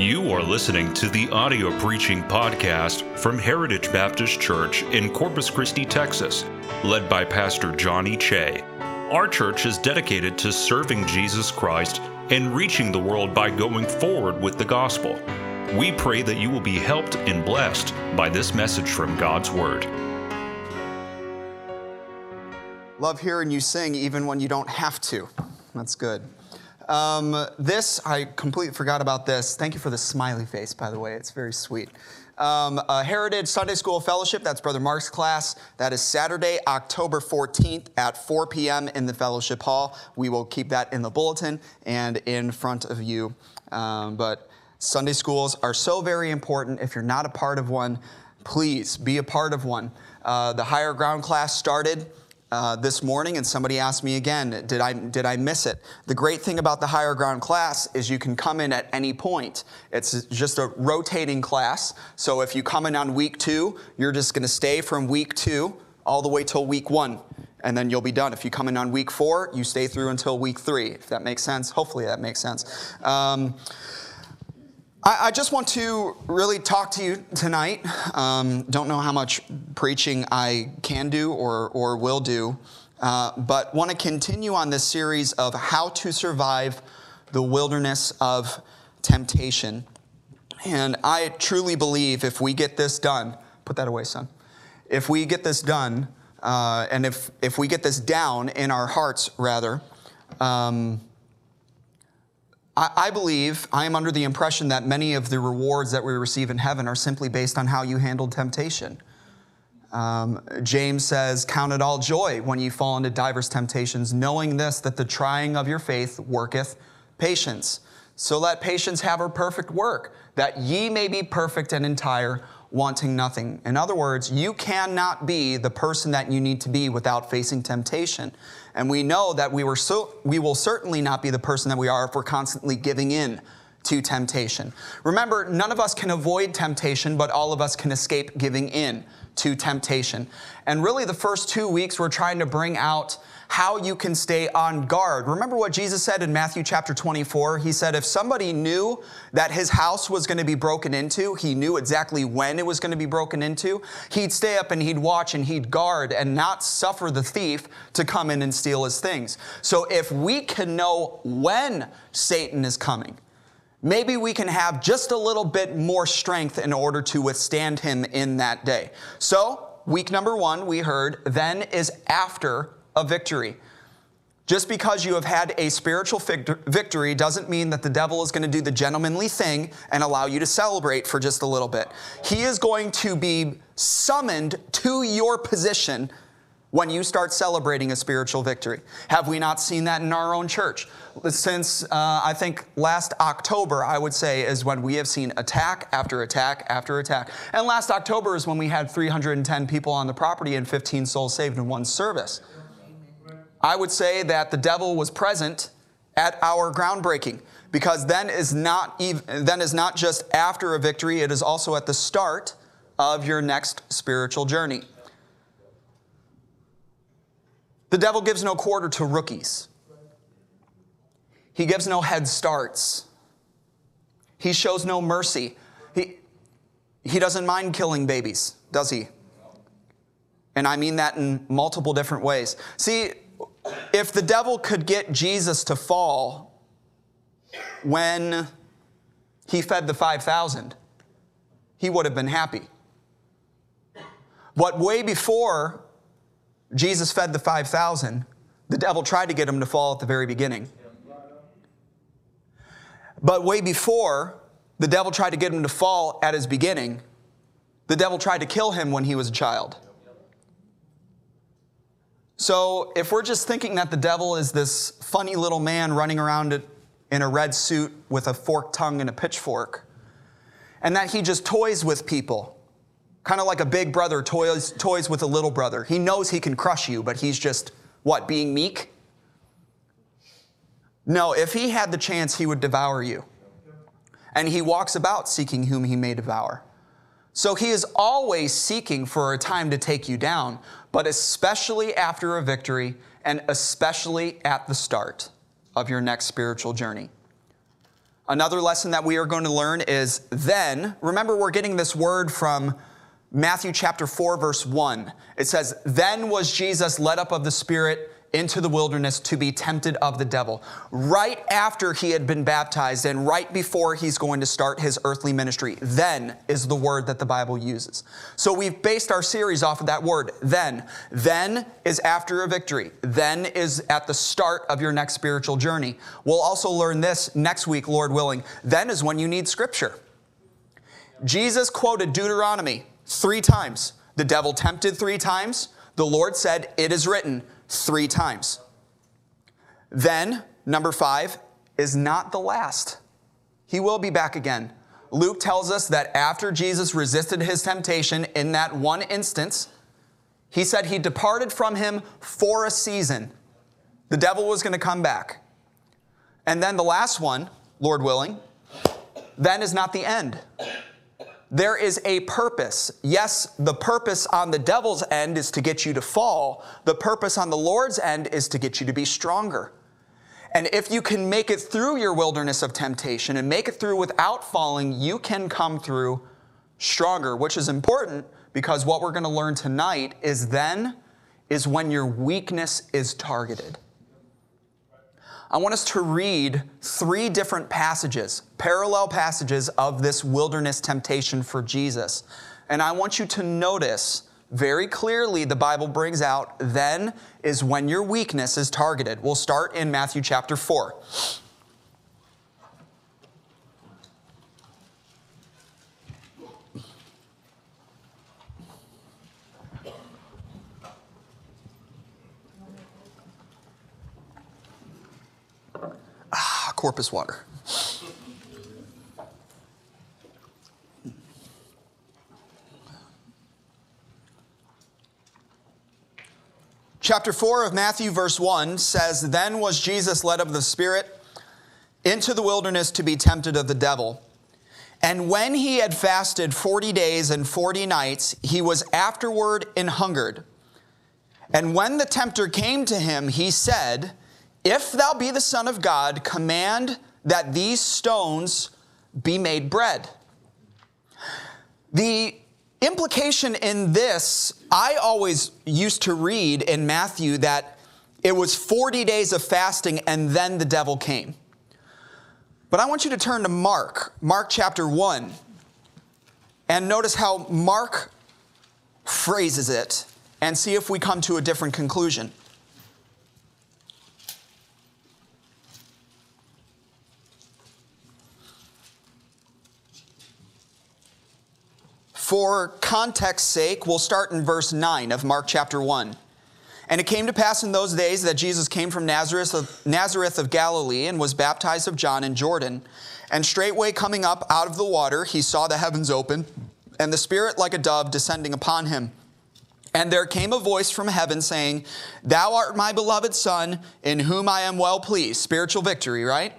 You are listening to the audio preaching podcast from Heritage Baptist Church in Corpus Christi, Texas, led by Pastor Johnny Chae. Our church is dedicated to serving Jesus Christ and reaching the world by going forward with the gospel. We pray that you will be helped and blessed by this message from God's Word. Love hearing you sing even when you don't have to. That's good. Um, this, I completely forgot about this. Thank you for the smiley face, by the way. It's very sweet. Um, Heritage Sunday School Fellowship, that's Brother Mark's class. That is Saturday, October 14th at 4 p.m. in the Fellowship Hall. We will keep that in the bulletin and in front of you. Um, but Sunday schools are so very important. If you're not a part of one, please be a part of one. Uh, the higher ground class started uh, this morning, and somebody asked me again, did I, did I miss it? The great thing about the higher ground class is you can come in at any point. It's just a rotating class. So if you come in on week two, you're just going to stay from week two all the way till week one and then you'll be done. If you come in on week four, you stay through until week three, if that makes sense. Hopefully, that makes sense. Um, I, I, just want to really talk to you tonight. Um, don't know how much preaching I can do or, or will do, uh, but want to continue on this series of how to survive the wilderness of temptation. And I truly believe if we get this done, put that away, son. If we get this done, uh, and if, if we get this down in our hearts, rather, um, I, believe, I am under the impression that many of the rewards that we receive in heaven are simply based on how you handled temptation. Um, James says, Count it all joy when you fall into diverse temptations, knowing this, that the trying of your faith worketh patience. So let patience have her perfect work, that ye may be perfect and entire, wanting nothing. In other words, you cannot be the person that you need to be without facing temptation. And we know that we, were so, we will certainly not be the person that we are if we're constantly giving in to temptation. Remember, none of us can avoid temptation, but all of us can escape giving in to temptation. And really, the first two weeks, we're trying to bring out how you can stay on guard. Remember what Jesus said in Matthew chapter 24? He said, if somebody knew that his house was going to be broken into, he knew exactly when it was going to be broken into, he'd stay up and he'd watch and he'd guard and not suffer the thief to come in and steal his things. So if we can know when Satan is coming, maybe we can have just a little bit more strength in order to withstand him in that day. So, week number one, we heard, then is after victory. Just because you have had a spiritual victory doesn't mean that the devil is going to do the gentlemanly thing and allow you to celebrate for just a little bit. He is going to be summoned to your position when you start celebrating a spiritual victory. Have we not seen that in our own church? Since uh, I think last October, I would say, is when we have seen attack after attack after attack. And last October is when we had 310 people on the property and 15 souls saved in one service. I would say that the devil was present at our groundbreaking because then is not even, then is not just after a victory, it is also at the start of your next spiritual journey. The devil gives no quarter to rookies. He gives no head starts. He shows no mercy. He, he doesn't mind killing babies, does he? And I mean that in multiple different ways. See, if the devil could get Jesus to fall when he fed the 5,000, he would have been happy. But way before Jesus fed the 5,000, the devil tried to get him to fall at the very beginning. But way before the devil tried to get him to fall at his beginning, the devil tried to kill him when he was a child. So if we're just thinking that the devil is this funny little man running around in a red suit with a forked tongue and a pitchfork, and that he just toys with people, kind of like a big brother toys, toys with a little brother. He knows he can crush you, but he's just, what, being meek? No, if he had the chance, he would devour you. And he walks about seeking whom he may devour. So he is always seeking for a time to take you down, but especially after a victory and especially at the start of your next spiritual journey. Another lesson that we are going to learn is then. Remember, we're getting this word from Matthew chapter 4, verse 1. It says, Then was Jesus led up of the Spirit into the wilderness to be tempted of the devil. Right after he had been baptized and right before he's going to start his earthly ministry. Then is the word that the Bible uses. So we've based our series off of that word, then. Then is after a victory. Then is at the start of your next spiritual journey. We'll also learn this next week, Lord willing. Then is when you need scripture. Jesus quoted Deuteronomy three times. The devil tempted three times. The Lord said, It is written three times. Then, number five, is not the last. He will be back again. Luke tells us that after Jesus resisted his temptation in that one instance, he said he departed from him for a season. The devil was going to come back. And then the last one, Lord willing, then is not the end. There is a purpose. Yes, the purpose on the devil's end is to get you to fall. The purpose on the Lord's end is to get you to be stronger. And if you can make it through your wilderness of temptation and make it through without falling, you can come through stronger, which is important because what we're going to learn tonight is then is when your weakness is targeted. I want us to read three different passages, parallel passages of this wilderness temptation for Jesus. And I want you to notice very clearly the Bible brings out then is when your weakness is targeted. We'll start in Matthew chapter 4. Corpus water. Chapter 4 of Matthew, verse 1 says, Then was Jesus led of the Spirit into the wilderness to be tempted of the devil. And when he had fasted 40 days and 40 nights, he was afterward and hungered. And when the tempter came to him, he said, If thou be the Son of God, command that these stones be made bread. The implication in this, I always used to read in Matthew that it was 40 days of fasting and then the devil came. But I want you to turn to Mark, Mark chapter 1, and notice how Mark phrases it and see if we come to a different conclusion. For context sake, we'll start in verse 9 of Mark chapter 1. And it came to pass in those days that Jesus came from Nazareth of, Nazareth of Galilee and was baptized of John in Jordan. And straightway coming up out of the water, he saw the heavens open, and the Spirit like a dove descending upon him. And there came a voice from heaven saying, Thou art my beloved Son, in whom I am well pleased. Spiritual victory, right?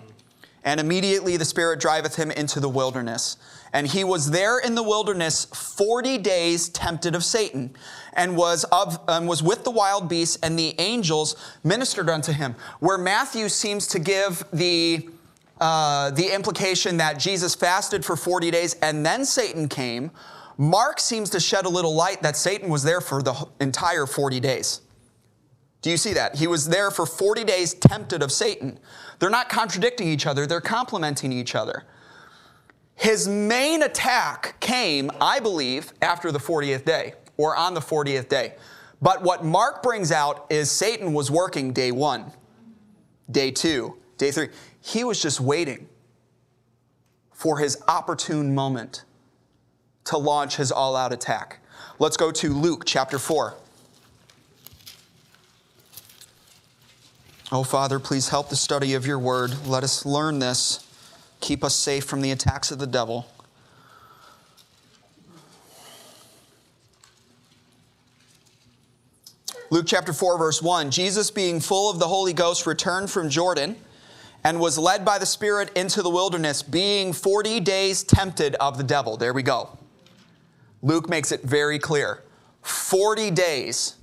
And immediately the Spirit driveth him into the wilderness. And he was there in the wilderness 40 days tempted of Satan, and was, of, um, was with the wild beasts, and the angels ministered unto him. Where Matthew seems to give the, uh, the implication that Jesus fasted for 40 days and then Satan came, Mark seems to shed a little light that Satan was there for the entire 40 days. Do you see that? He was there for 40 days tempted of Satan. They're not contradicting each other, they're complementing each other. His main attack came, I believe, after the 40th day or on the 40th day. But what Mark brings out is Satan was working day one, day two, day three. He was just waiting for his opportune moment to launch his all out attack. Let's go to Luke chapter 4. Oh, Father, please help the study of your word. Let us learn this. Keep us safe from the attacks of the devil. Luke chapter 4, verse 1 Jesus, being full of the Holy Ghost, returned from Jordan and was led by the Spirit into the wilderness, being 40 days tempted of the devil. There we go. Luke makes it very clear 40 days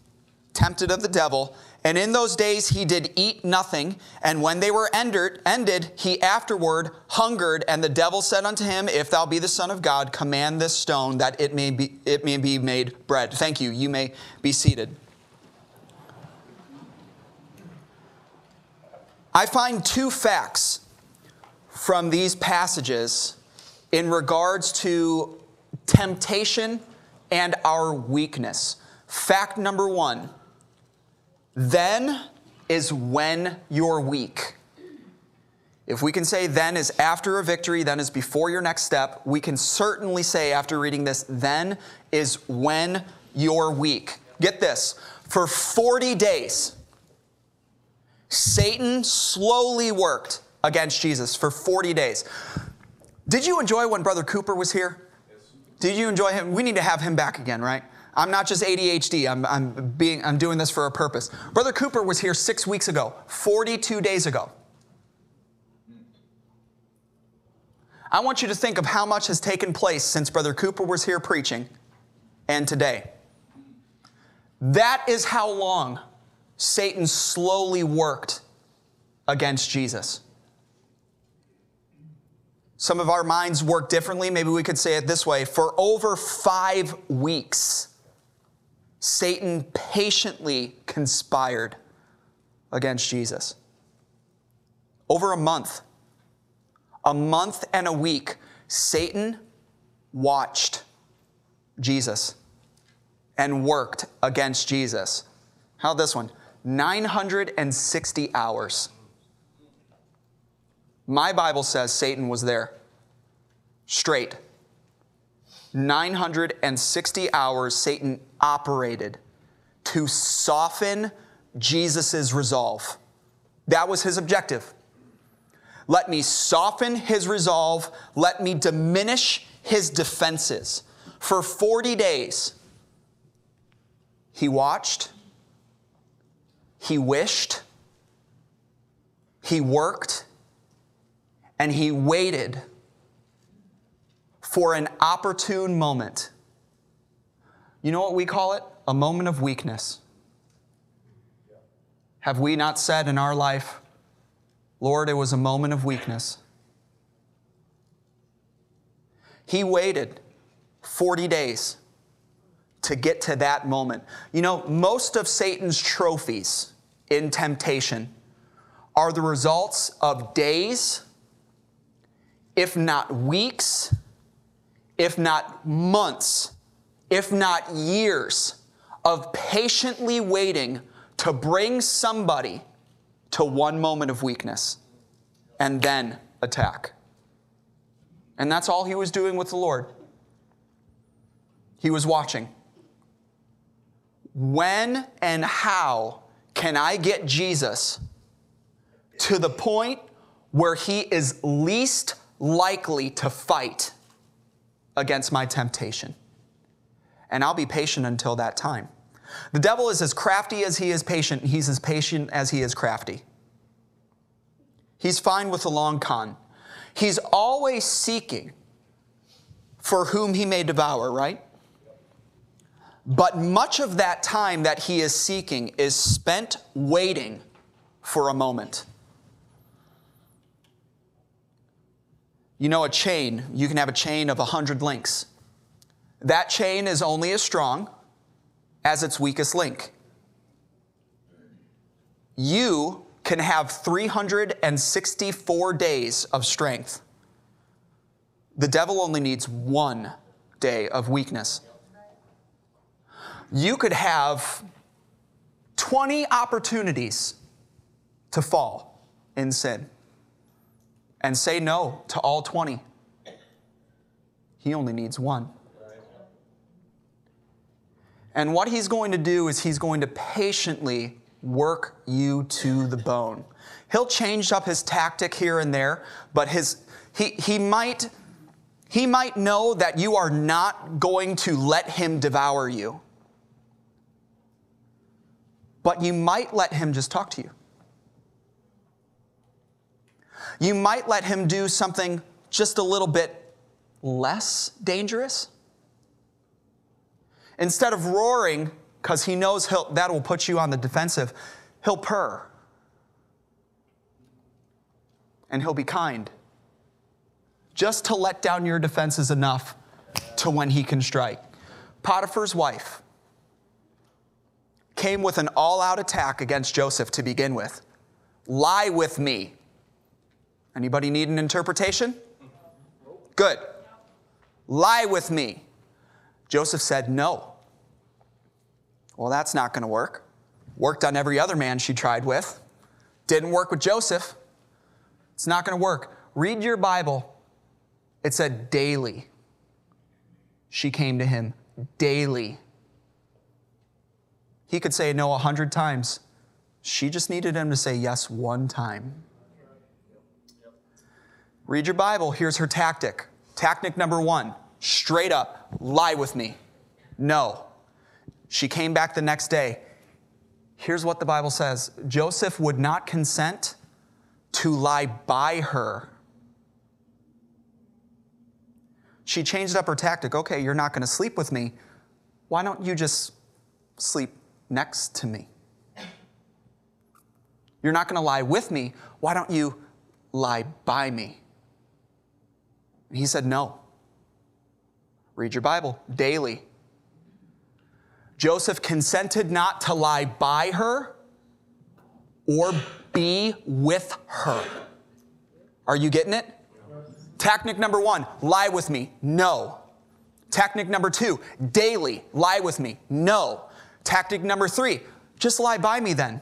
tempted of the devil, And in those days he did eat nothing, and when they were ended, ended, he afterward hungered, and the devil said unto him, If thou be the Son of God, command this stone that it may be, it may be made bread. Thank you. You may be seated. I find two facts from these passages in regards to temptation and our weakness. Fact number one then is when you're weak. If we can say then is after a victory, then is before your next step, we can certainly say after reading this, then is when you're weak. Get this for 40 days, Satan slowly worked against Jesus for 40 days. Did you enjoy when Brother Cooper was here? Did you enjoy him? We need to have him back again, right? I'm not just ADHD. I'm, I'm, being, I'm doing this for a purpose. Brother Cooper was here six weeks ago, 42 days ago. I want you to think of how much has taken place since Brother Cooper was here preaching and today. That is how long Satan slowly worked against Jesus. Some of our minds work differently. Maybe we could say it this way for over five weeks, Satan patiently conspired against Jesus. Over a month, a month and a week, Satan watched Jesus and worked against Jesus. How this one? 960 hours. My Bible says Satan was there. Straight. 960 hours Satan operated to soften Jesus' resolve. That was his objective. Let me soften his resolve. Let me diminish his defenses. For 40 days, he watched, he wished, he worked, and he waited for an opportune moment. You know what we call it? A moment of weakness. Have we not said in our life, Lord, it was a moment of weakness? He waited 40 days to get to that moment. You know, most of Satan's trophies in temptation are the results of days, if not weeks, if not months, if not years of patiently waiting to bring somebody to one moment of weakness and then attack. And that's all he was doing with the Lord. He was watching. When and how can I get Jesus to the point where he is least likely to fight against my temptation? And I'll be patient until that time. The devil is as crafty as he is patient, he's as patient as he is crafty. He's fine with the long con. He's always seeking for whom he may devour, right? But much of that time that he is seeking is spent waiting for a moment. You know, a chain, you can have a chain of 100 links. That chain is only as strong as its weakest link. You can have 364 days of strength. The devil only needs one day of weakness. You could have 20 opportunities to fall in sin and say no to all 20. He only needs one. And what he's going to do is he's going to patiently work you to the bone. He'll change up his tactic here and there, but his, he, he, might, he might know that you are not going to let him devour you. But you might let him just talk to you. You might let him do something just a little bit less dangerous. Instead of roaring, because he knows that will put you on the defensive, he'll purr and he'll be kind. Just to let down your defenses enough to when he can strike. Potiphar's wife came with an all out attack against Joseph to begin with. Lie with me. Anybody need an interpretation? Good. Lie with me. Joseph said, No. Well, that's not going to work. Worked on every other man she tried with. Didn't work with Joseph. It's not going to work. Read your Bible. It said daily. She came to him daily. He could say no a hundred times. She just needed him to say yes one time. Read your Bible. Here's her tactic. Tactic number one straight up lie with me. No. She came back the next day. Here's what the Bible says Joseph would not consent to lie by her. She changed up her tactic. Okay, you're not going to sleep with me. Why don't you just sleep next to me? You're not going to lie with me. Why don't you lie by me? And he said, No. Read your Bible daily. Joseph consented not to lie by her or be with her. Are you getting it? Tactic number one, lie with me. No. Tactic number two, daily, lie with me. No. Tactic number three, just lie by me then.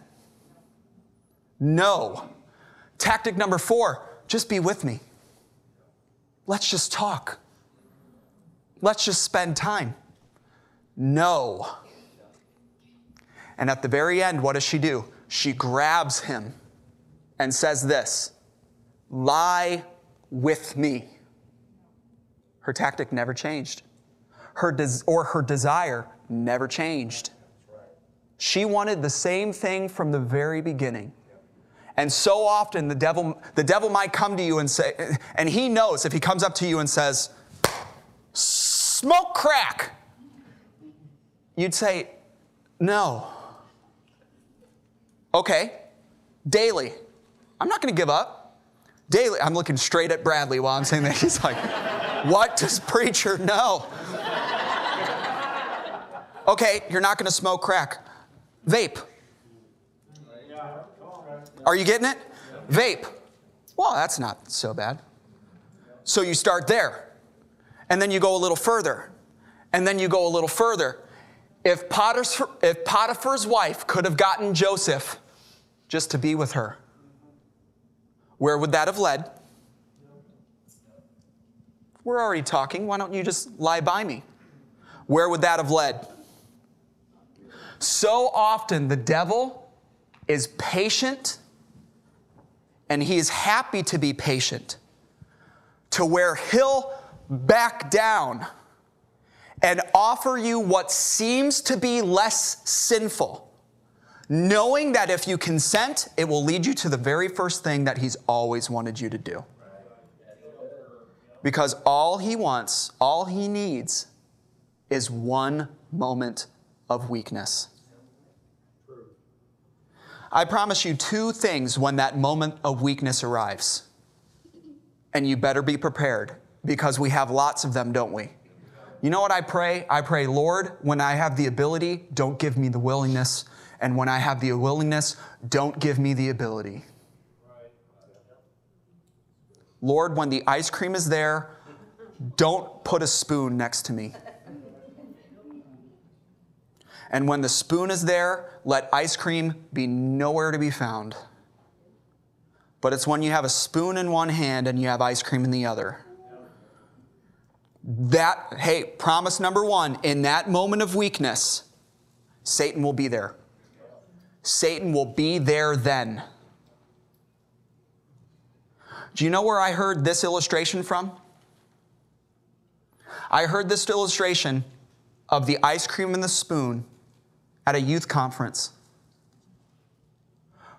No. Tactic number four, just be with me. Let's just talk. Let's just spend time. No. And at the very end, what does she do? She grabs him and says this Lie with me. Her tactic never changed. Her des- or her desire never changed. She wanted the same thing from the very beginning. And so often the devil, the devil might come to you and say, and he knows if he comes up to you and says, smoke crack, you'd say, no. Okay, daily. I'm not to give up. Daily. I'm looking straight at Bradley while I'm saying that. He's like, what does preacher know? Okay, you're not to smoke crack. Vape. Are you getting it? Vape. Well, that's not so bad. So you start there, and then you go a little further, and then you go a little further. If, Potiphar's, if Potiphar's wife could have gotten Joseph just to be with her, where would that have led? We're already talking. Why don't you just lie by me? Where would that have led? So often the devil is patient and he is happy to be patient to where he'll back down and offer you what seems to be less sinful, knowing that if you consent, it will lead you to the very first thing that he's always wanted you to do. Because all he wants, all he needs, is one moment of weakness. I promise you two things when that moment of weakness arrives. And you better be prepared because we have lots of them, don't we? You know what I pray? I pray, Lord, when I have the ability, don't give me the willingness. And when I have the willingness, don't give me the ability. Lord, when the ice cream is there, don't put a spoon next to me. And when the spoon is there, let ice cream be nowhere to be found. But it's when you have a spoon in one hand and you have ice cream in the other. That, hey, promise number one, in that moment of weakness, Satan will be there. Satan will be there then. Do you know where I heard this illustration from? I heard this illustration of the ice cream and the spoon at a youth conference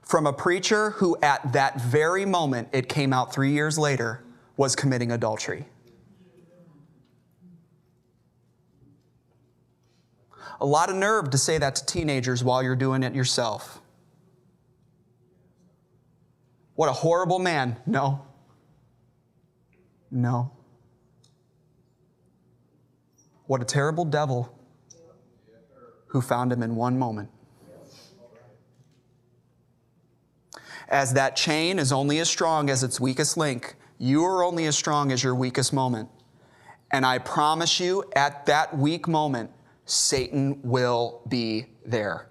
from a preacher who, at that very moment, it came out three years later, was committing adultery. A lot of nerve to say that to teenagers while you're doing it yourself. What a horrible man. No. No. What a terrible devil who found him in one moment. As that chain is only as strong as its weakest link, you are only as strong as your weakest moment. And I promise you, at that weak moment, Satan will be there.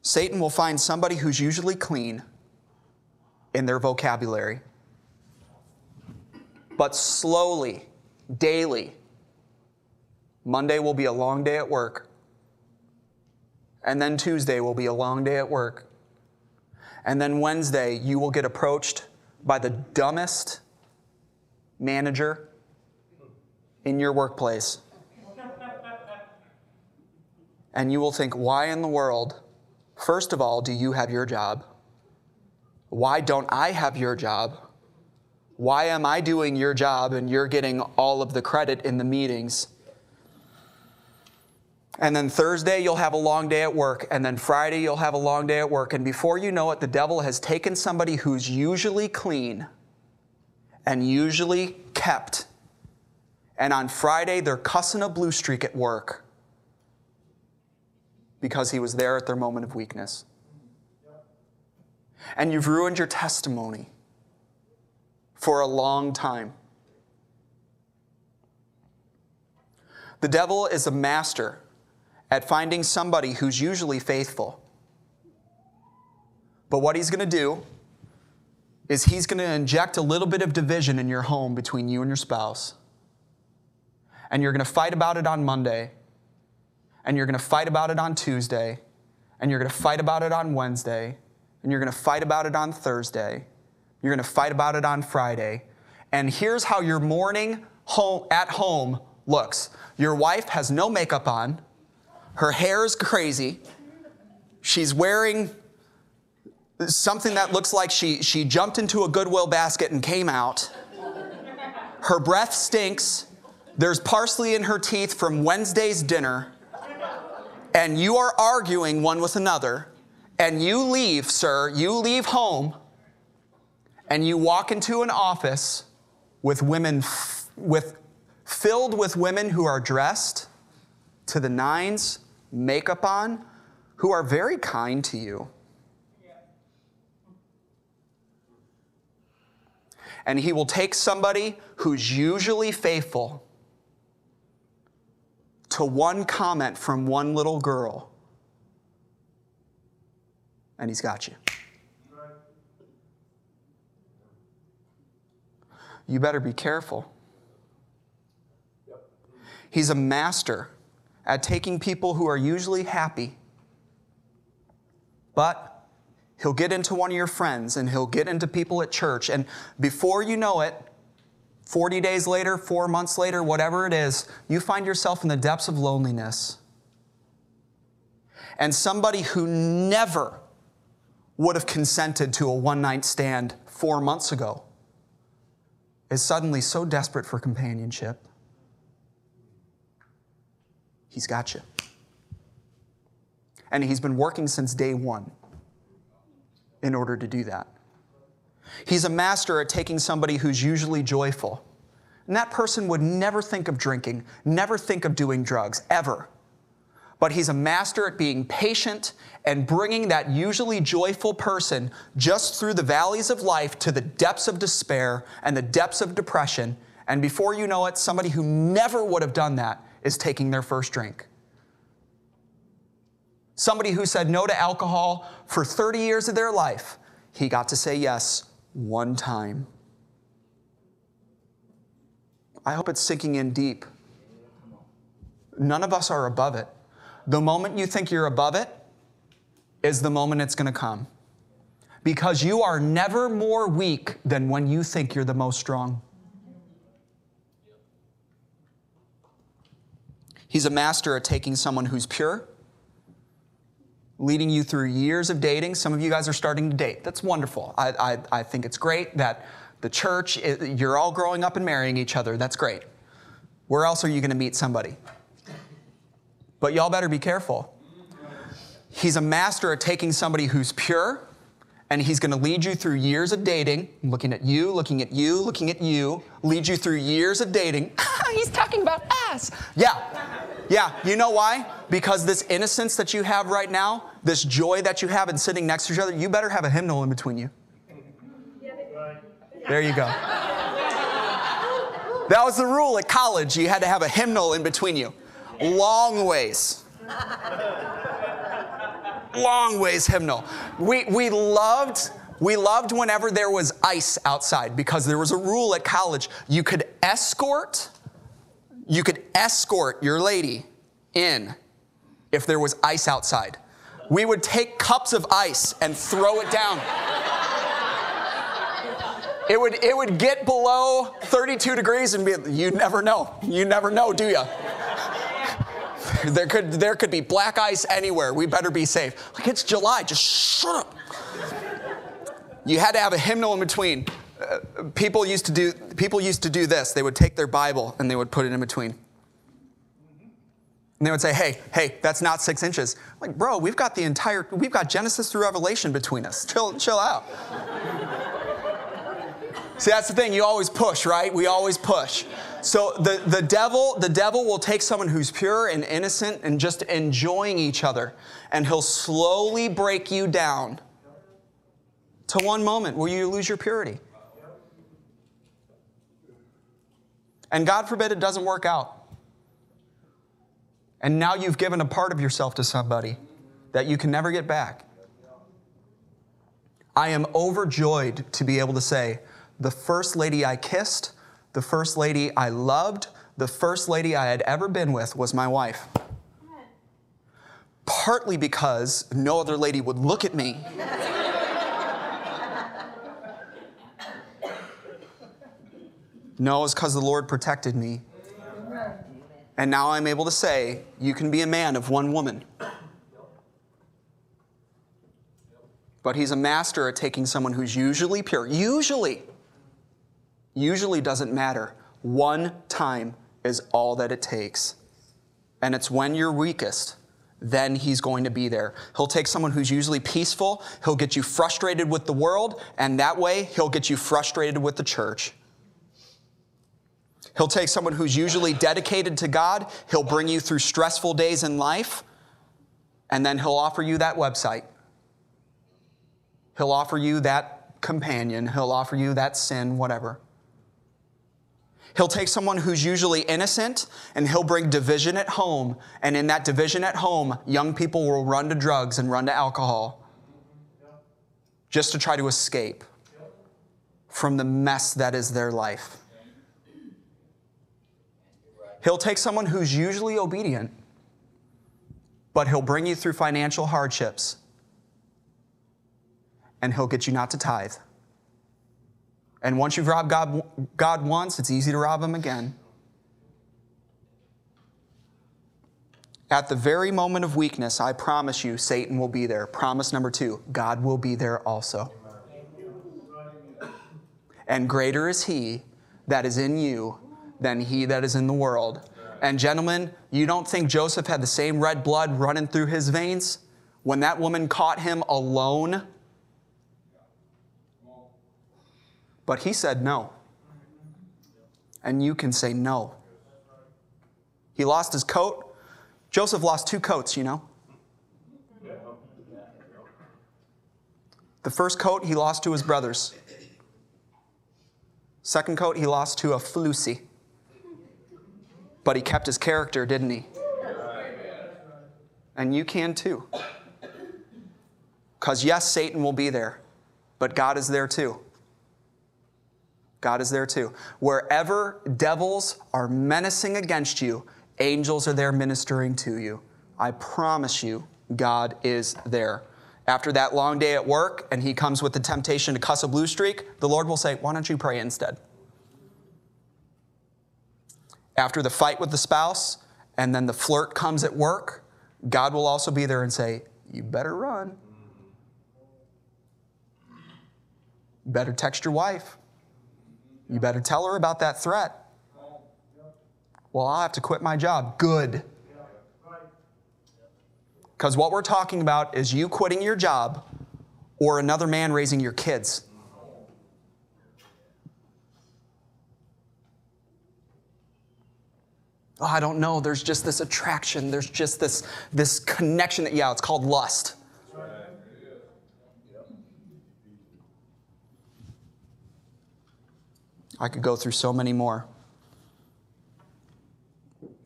Satan will find somebody who's usually clean in their vocabulary. But slowly, daily, Monday will be a long day at work. And then Tuesday will be a long day at work. And then Wednesday, you will get approached by the dumbest manager in your workplace. And you will think, why in the world First of all, do you have your job? Why don't I have your job? Why am I doing your job and you're getting all of the credit in the meetings? And then Thursday, you'll have a long day at work. And then Friday, you'll have a long day at work. And before you know it, the devil has taken somebody who's usually clean and usually kept. And on Friday, they're cussing a blue streak at work because he was there at their moment of weakness. And you've ruined your testimony for a long time. The devil is a master at finding somebody who's usually faithful. But what he's going to do is he's going to inject a little bit of division in your home between you and your spouse. And you're going to fight about it on Monday and you're going to fight about it on Tuesday, and you're going to fight about it on Wednesday, and you're going to fight about it on Thursday, you're going to fight about it on Friday. And here's how your morning home at home looks. Your wife has no makeup on. Her hair is crazy. She's wearing something that looks like she, she jumped into a Goodwill basket and came out. Her breath stinks. There's parsley in her teeth from Wednesday's dinner and you are arguing one with another, and you leave, sir, you leave home, and you walk into an office with women with filled with women who are dressed to the nines, makeup on, who are very kind to you. And he will take somebody who's usually faithful to one comment from one little girl, and he's got you. You better be careful. He's a master at taking people who are usually happy, but he'll get into one of your friends and he'll get into people at church, and before you know it, 40 days later, four months later, whatever it is, you find yourself in the depths of loneliness. And somebody who never would have consented to a one night stand four months ago is suddenly so desperate for companionship. He's got you. And he's been working since day one in order to do that. He's a master at taking somebody who's usually joyful. And that person would never think of drinking, never think of doing drugs, ever. But he's a master at being patient and bringing that usually joyful person just through the valleys of life to the depths of despair and the depths of depression. And before you know it, somebody who never would have done that is taking their first drink. Somebody who said no to alcohol for 30 years of their life, he got to say yes one time. I hope it's sinking in deep. None of us are above it. The moment you think you're above it is the moment it's going to come. Because you are never more weak than when you think you're the most strong. He's a master at taking someone who's pure, leading you through years of dating. Some of you guys are starting to date. That's wonderful. I, I, I think it's great that the church, you're all growing up and marrying each other. That's great. Where else are you going to meet somebody? But y'all better be careful He's a master at taking somebody who's pure and he's going to lead you through years of dating, looking at you, looking at you, looking at you, lead you through years of dating. he's talking about us. Yeah. Yeah, you know why? Because this innocence that you have right now, this joy that you have in sitting next to each other, you better have a hymnal in between you. There you go. That was the rule at college. You had to have a hymnal in between you. Long ways. Long ways hymnal. We, we loved we loved whenever there was ice outside because there was a rule at college. You could escort, you could escort your lady in if there was ice outside. We would take cups of ice and throw it down. It would, it would get below 32 degrees and be, you never know. You never know, do you? There could, there could be black ice anywhere. We better be safe. Like, it's July, just shut up. You had to have a hymnal in between. Uh, people, used to do, people used to do this. They would take their Bible and they would put it in between. And they would say, hey, hey, that's not six inches. I'm like, bro, we've got the entire, we've got Genesis through Revelation between us. Chill, chill out. See, that's the thing. You always push, right? We always push. So the, the devil, the devil will take someone who's pure and innocent and just enjoying each other, and he'll slowly break you down to one moment where you lose your purity. And God forbid it doesn't work out. And now you've given a part of yourself to somebody that you can never get back. I am overjoyed to be able to say, the first lady I kissed, the first lady I loved, the first lady I had ever been with was my wife. Partly because no other lady would look at me. no, it's because the Lord protected me. And now I'm able to say, you can be a man of one woman. But he's a master at taking someone who's usually pure, usually usually doesn't matter. One time is all that it takes. And it's when you're weakest, then he's going to be there. He'll take someone who's usually peaceful, he'll get you frustrated with the world, and that way he'll get you frustrated with the church. He'll take someone who's usually dedicated to God, he'll bring you through stressful days in life, and then he'll offer you that website. He'll offer you that companion, he'll offer you that sin, whatever. He'll take someone who's usually innocent and he'll bring division at home. And in that division at home, young people will run to drugs and run to alcohol just to try to escape from the mess that is their life. He'll take someone who's usually obedient, but he'll bring you through financial hardships and he'll get you not to tithe. And once you've robbed God, God once, it's easy to rob him again. At the very moment of weakness, I promise you, Satan will be there. Promise number two God will be there also. And greater is he that is in you than he that is in the world. And gentlemen, you don't think Joseph had the same red blood running through his veins? When that woman caught him alone But he said no. And you can say no. He lost his coat. Joseph lost two coats, you know. The first coat he lost to his brothers. Second coat he lost to a Lucy. But he kept his character, didn't he? And you can too. Because yes, Satan will be there, but God is there too. God is there too. Wherever devils are menacing against you, angels are there ministering to you. I promise you, God is there. After that long day at work and he comes with the temptation to cuss a blue streak, the Lord will say, Why don't you pray instead? After the fight with the spouse and then the flirt comes at work, God will also be there and say, You better run. Better text your wife. You better tell her about that threat. Well, I'll have to quit my job. Good. Because what we're talking about is you quitting your job or another man raising your kids. Oh, I don't know. There's just this attraction. There's just this, this connection that, yeah, it's called lust. I could go through so many more.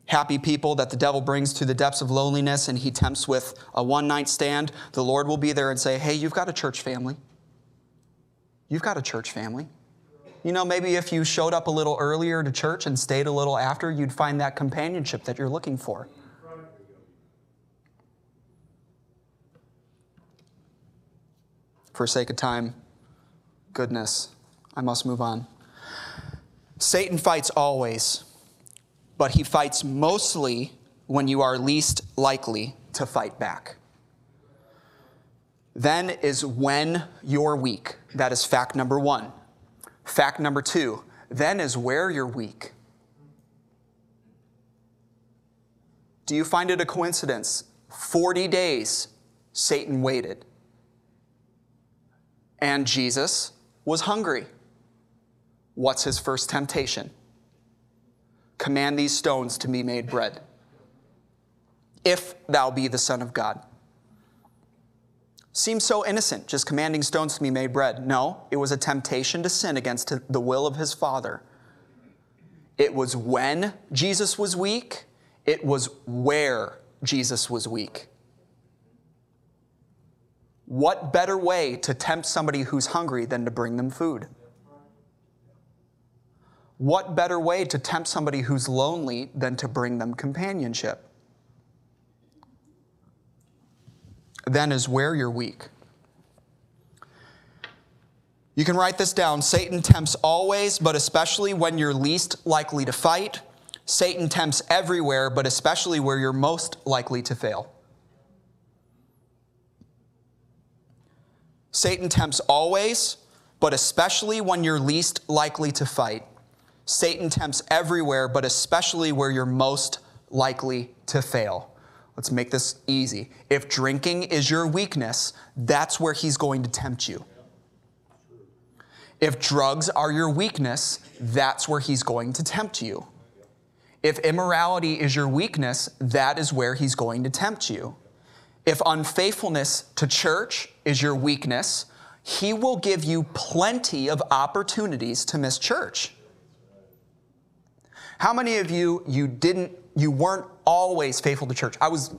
Happy people that the devil brings to the depths of loneliness and he tempts with a one night stand, the Lord will be there and say, Hey, you've got a church family. You've got a church family. You know, maybe if you showed up a little earlier to church and stayed a little after, you'd find that companionship that you're looking for. For sake of time, goodness, I must move on. Satan fights always, but he fights mostly when you are least likely to fight back. Then is when you're weak. That is fact number one. Fact number two, then is where you're weak. Do you find it a coincidence? 40 days Satan waited. And Jesus was hungry. What's his first temptation? Command these stones to be made bread. If thou be the Son of God. Seems so innocent, just commanding stones to be made bread. No, it was a temptation to sin against the will of his Father. It was when Jesus was weak, it was where Jesus was weak. What better way to tempt somebody who's hungry than to bring them food? What better way to tempt somebody who's lonely than to bring them companionship? Then is where you're weak. You can write this down. Satan tempts always, but especially when you're least likely to fight. Satan tempts everywhere, but especially where you're most likely to fail. Satan tempts always, but especially when you're least likely to fight. Satan tempts everywhere, but especially where you're most likely to fail. Let's make this easy. If drinking is your weakness, that's where he's going to tempt you. If drugs are your weakness, that's where he's going to tempt you. If immorality is your weakness, that is where he's going to tempt you. If unfaithfulness to church is your weakness, he will give you plenty of opportunities to miss church. How many of you you didn't you weren't always faithful to church? I was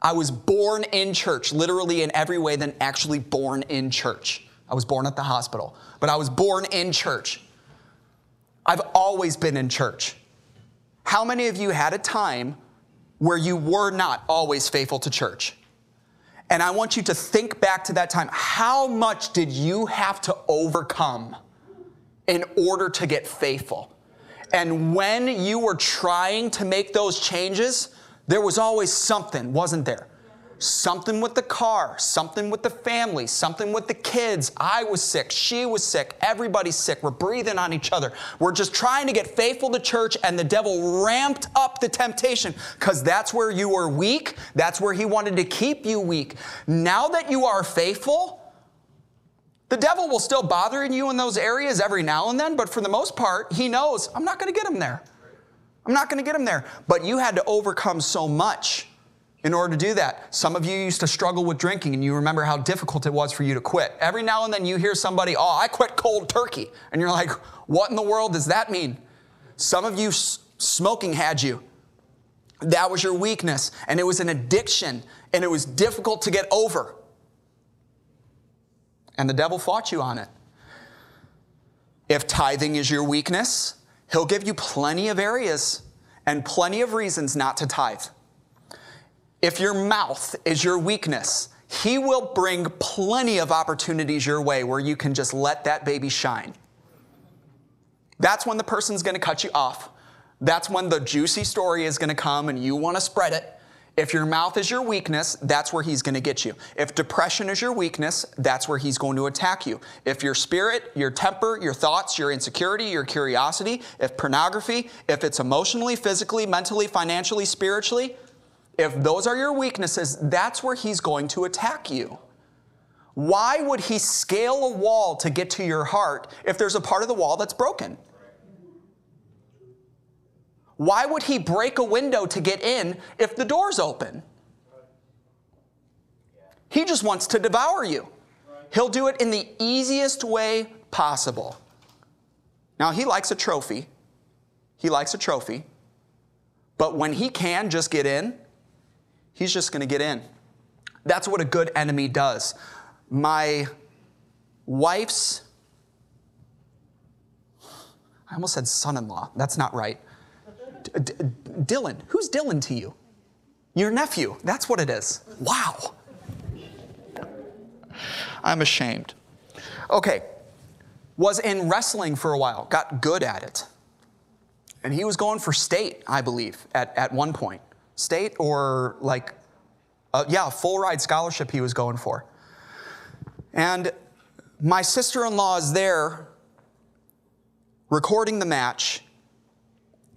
I was born in church, literally in every way than actually born in church. I was born at the hospital, but I was born in church. I've always been in church. How many of you had a time where you were not always faithful to church? And I want you to think back to that time. How much did you have to overcome in order to get faithful? And when you were trying to make those changes, there was always something, wasn't there? Something with the car, something with the family, something with the kids. I was sick, she was sick, everybody's sick. We're breathing on each other. We're just trying to get faithful to church, and the devil ramped up the temptation because that's where you were weak. That's where he wanted to keep you weak. Now that you are faithful, the devil will still bother you in those areas every now and then, but for the most part, he knows I'm not going to get him there. I'm not going to get him there. But you had to overcome so much in order to do that. Some of you used to struggle with drinking and you remember how difficult it was for you to quit. Every now and then you hear somebody, oh, I quit cold turkey. And you're like, what in the world does that mean? Some of you, smoking had you. That was your weakness, and it was an addiction, and it was difficult to get over and the devil fought you on it. If tithing is your weakness, he'll give you plenty of areas and plenty of reasons not to tithe. If your mouth is your weakness, he will bring plenty of opportunities your way where you can just let that baby shine. That's when the person's gonna cut you off. That's when the juicy story is gonna come and you wanna spread it. If your mouth is your weakness, that's where he's going to get you. If depression is your weakness, that's where he's going to attack you. If your spirit, your temper, your thoughts, your insecurity, your curiosity, if pornography, if it's emotionally, physically, mentally, financially, spiritually, if those are your weaknesses, that's where he's going to attack you. Why would he scale a wall to get to your heart if there's a part of the wall that's broken? Why would he break a window to get in if the door's open? He just wants to devour you. He'll do it in the easiest way possible. Now, he likes a trophy. He likes a trophy. But when he can just get in, he's just going to get in. That's what a good enemy does. My wife's, I almost said son in law. That's not right. D- Dylan. Who's Dylan to you? Your nephew. That's what it is. Wow. I'm ashamed. Okay. Was in wrestling for a while, got good at it. And he was going for state, I believe, at, at one point. State or like, uh, yeah, full ride scholarship he was going for. And my sister in law is there recording the match.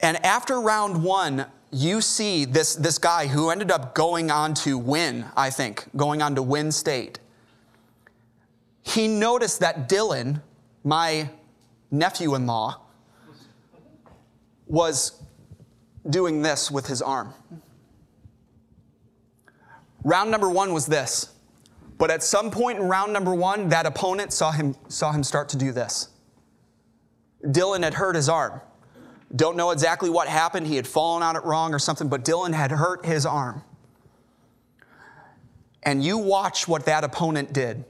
And after round one, you see this, this guy who ended up going on to win, I think, going on to win state. He noticed that Dylan, my nephew in law, was doing this with his arm. Round number one was this. But at some point in round number one, that opponent saw him, saw him start to do this. Dylan had hurt his arm. Don't know exactly what happened. He had fallen on it wrong or something, but Dylan had hurt his arm. And you watch what that opponent did.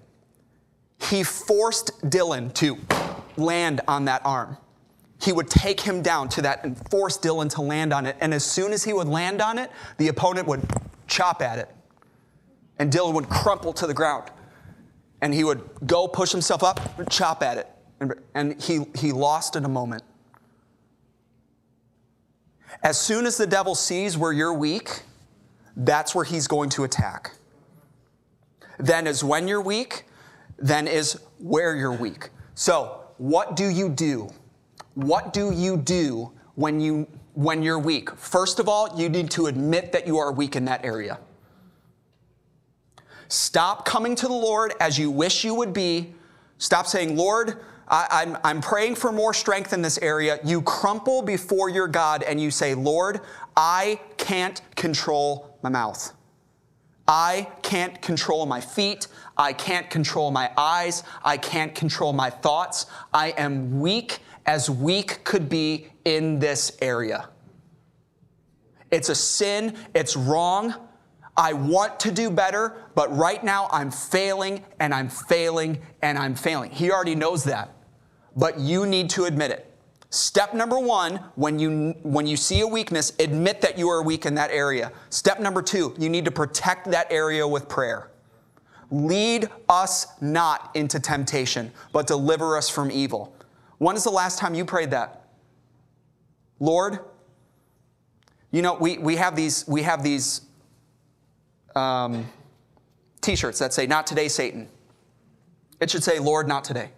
He forced Dylan to land on that arm. He would take him down to that and force Dylan to land on it. And as soon as he would land on it, the opponent would chop at it. And Dylan would crumple to the ground. And he would go push himself up, chop at it. And he, he lost in a moment. As soon as the devil sees where you're weak, that's where he's going to attack. Then is when you're weak, then is where you're weak. So, what do you do? What do you do when you when you're weak? First of all, you need to admit that you are weak in that area. Stop coming to the Lord as you wish you would be. Stop saying, Lord, I, am I'm, I'm praying for more strength in this area. You crumple before your God and you say, Lord, I can't control my mouth. I can't control my feet. I can't control my eyes. I can't control my thoughts. I am weak as weak could be in this area. It's a sin. It's wrong. I want to do better, but right now I'm failing and I'm failing and I'm failing. He already knows that, but you need to admit it. Step number one, when you, when you see a weakness, admit that you are weak in that area. Step number two, you need to protect that area with prayer. Lead us not into temptation, but deliver us from evil. When is the last time you prayed that? Lord, you know, we, we have these, we have these um, t shirts that say, Not today, Satan. It should say, Lord, not today.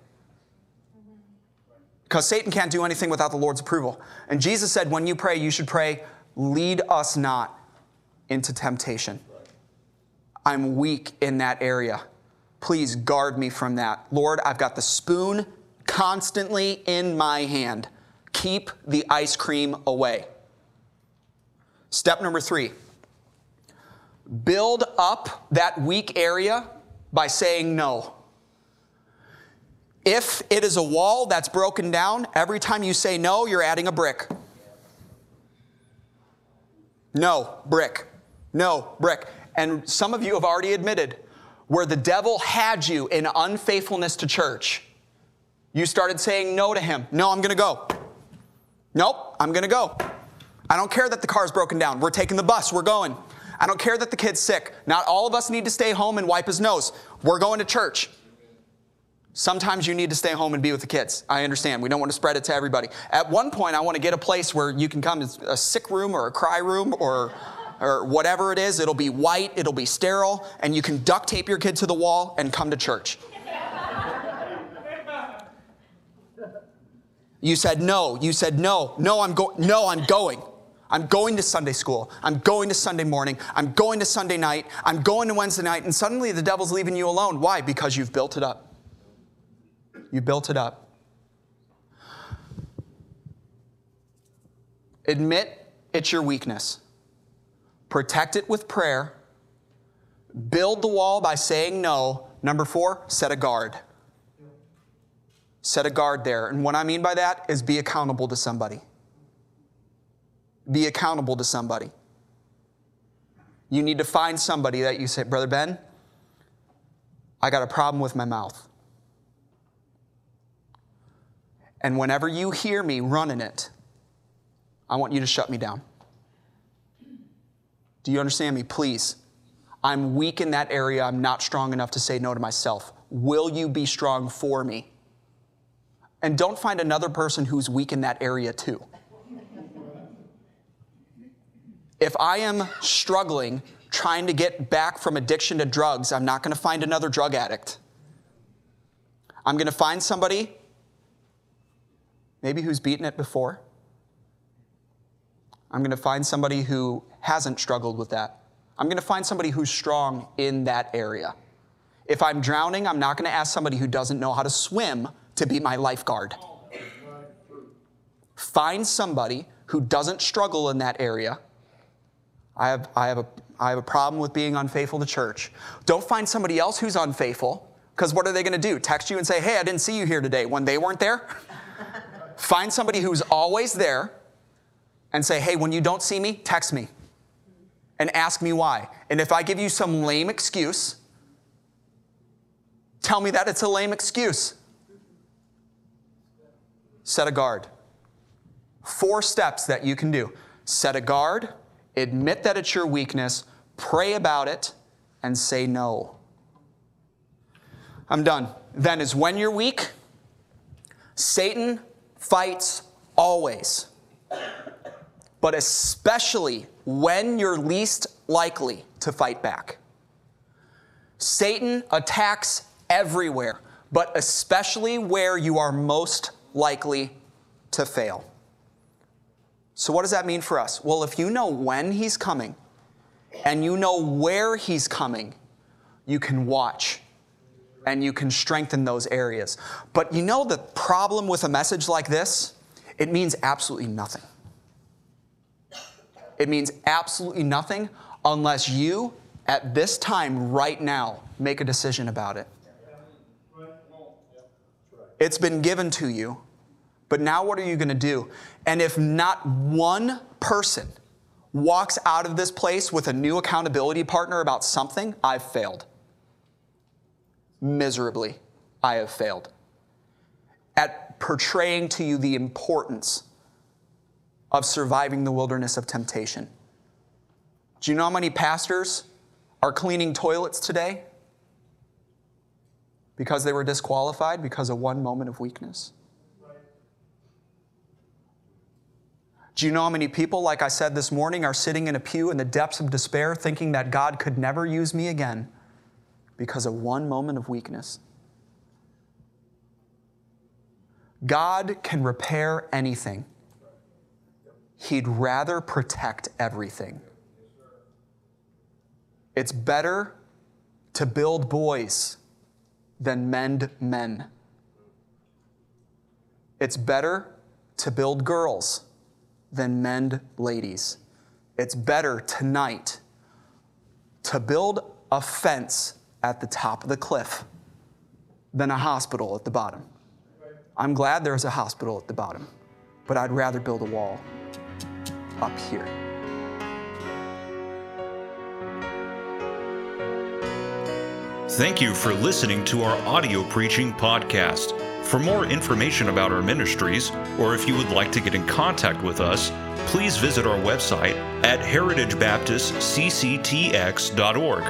Because Satan can't do anything without the Lord's approval. And Jesus said, When you pray, you should pray, Lead us not into temptation. I'm weak in that area. Please guard me from that. Lord, I've got the spoon constantly in my hand. Keep the ice cream away. Step number three build up that weak area by saying no. If it is a wall that's broken down, every time you say no, you're adding a brick. No, brick. No, brick. And some of you have already admitted where the devil had you in unfaithfulness to church. You started saying no to him. No, I'm going to go. Nope, I'm going to go. I don't care that the car's broken down. We're taking the bus. We're going. I don't care that the kid's sick. Not all of us need to stay home and wipe his nose. We're going to church. Sometimes you need to stay home and be with the kids. I understand. We don't want to spread it to everybody. At one point, I want to get a place where you can come, a sick room or a cry room or, or whatever it is. It'll be white, it'll be sterile, and you can duct tape your kid to the wall and come to church. You said no. You said no. No, I'm going. No, I'm going. I'm going to Sunday school. I'm going to Sunday morning. I'm going to Sunday night. I'm going to Wednesday night. And suddenly the devil's leaving you alone. Why? Because you've built it up. You built it up. Admit it's your weakness. Protect it with prayer. Build the wall by saying no. Number four, set a guard. Set a guard there. And what I mean by that is be accountable to somebody. Be accountable to somebody. You need to find somebody that you say, Brother Ben, I got a problem with my mouth. And whenever you hear me running it, I want you to shut me down. Do you understand me? Please. I'm weak in that area. I'm not strong enough to say no to myself. Will you be strong for me? And don't find another person who's weak in that area too. If I am struggling trying to get back from addiction to drugs, I'm not going to find another drug addict. I'm going to find somebody maybe who's beaten it before. I'm going to find somebody who hasn't struggled with that. I'm going to find somebody who's strong in that area. If I'm drowning, I'm not going to ask somebody who doesn't know how to swim to be my lifeguard. Find somebody who doesn't struggle in that area. I have, I have, a, I have a problem with being unfaithful to church. Don't find somebody else who's unfaithful, because what are they going to do? Text you and say, hey, I didn't see you here today when they weren't there? find somebody who's always there and say, hey, when you don't see me, text me and ask me why. And if I give you some lame excuse, tell me that it's a lame excuse. Set a guard. Four steps that you can do set a guard, admit that it's your weakness, pray about it, and say no. I'm done. Then is when you're weak, Satan fights always but especially when you're least likely to fight back. Satan attacks everywhere, but especially where you are most likely to fail. So, what does that mean for us? Well, if you know when he's coming and you know where he's coming, you can watch and you can strengthen those areas. But you know the problem with a message like this? It means absolutely nothing. It means absolutely nothing unless you, at this time, right now, make a decision about it. It's been given to you, but now what are you going to do? And if not one person walks out of this place with a new accountability partner about something, I've failed. Miserably, I have failed at portraying to you the importance of surviving the wilderness of temptation. Do you know how many pastors are cleaning toilets today? Because they were disqualified because of one moment of weakness? Do you know how many people, like I said this morning, are sitting in a pew in the depths of despair thinking that God could never use me again because of one moment of weakness? God can repair anything. He'd rather protect everything. It's better to build boys than mend men. It's better to build girls than mend ladies. It's better tonight to build a fence at the top of the cliff than a hospital at the bottom. I'm glad there's a hospital at the bottom, but I'd rather build a wall up here. Thank you for listening to our audio preaching podcast. For more information about our ministries, or if you would like to get in contact with us, please visit our website at heritagebaptistcctx.org.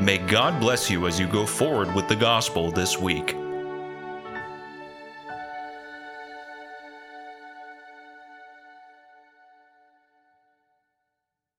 May God bless you as you go forward with the gospel this week.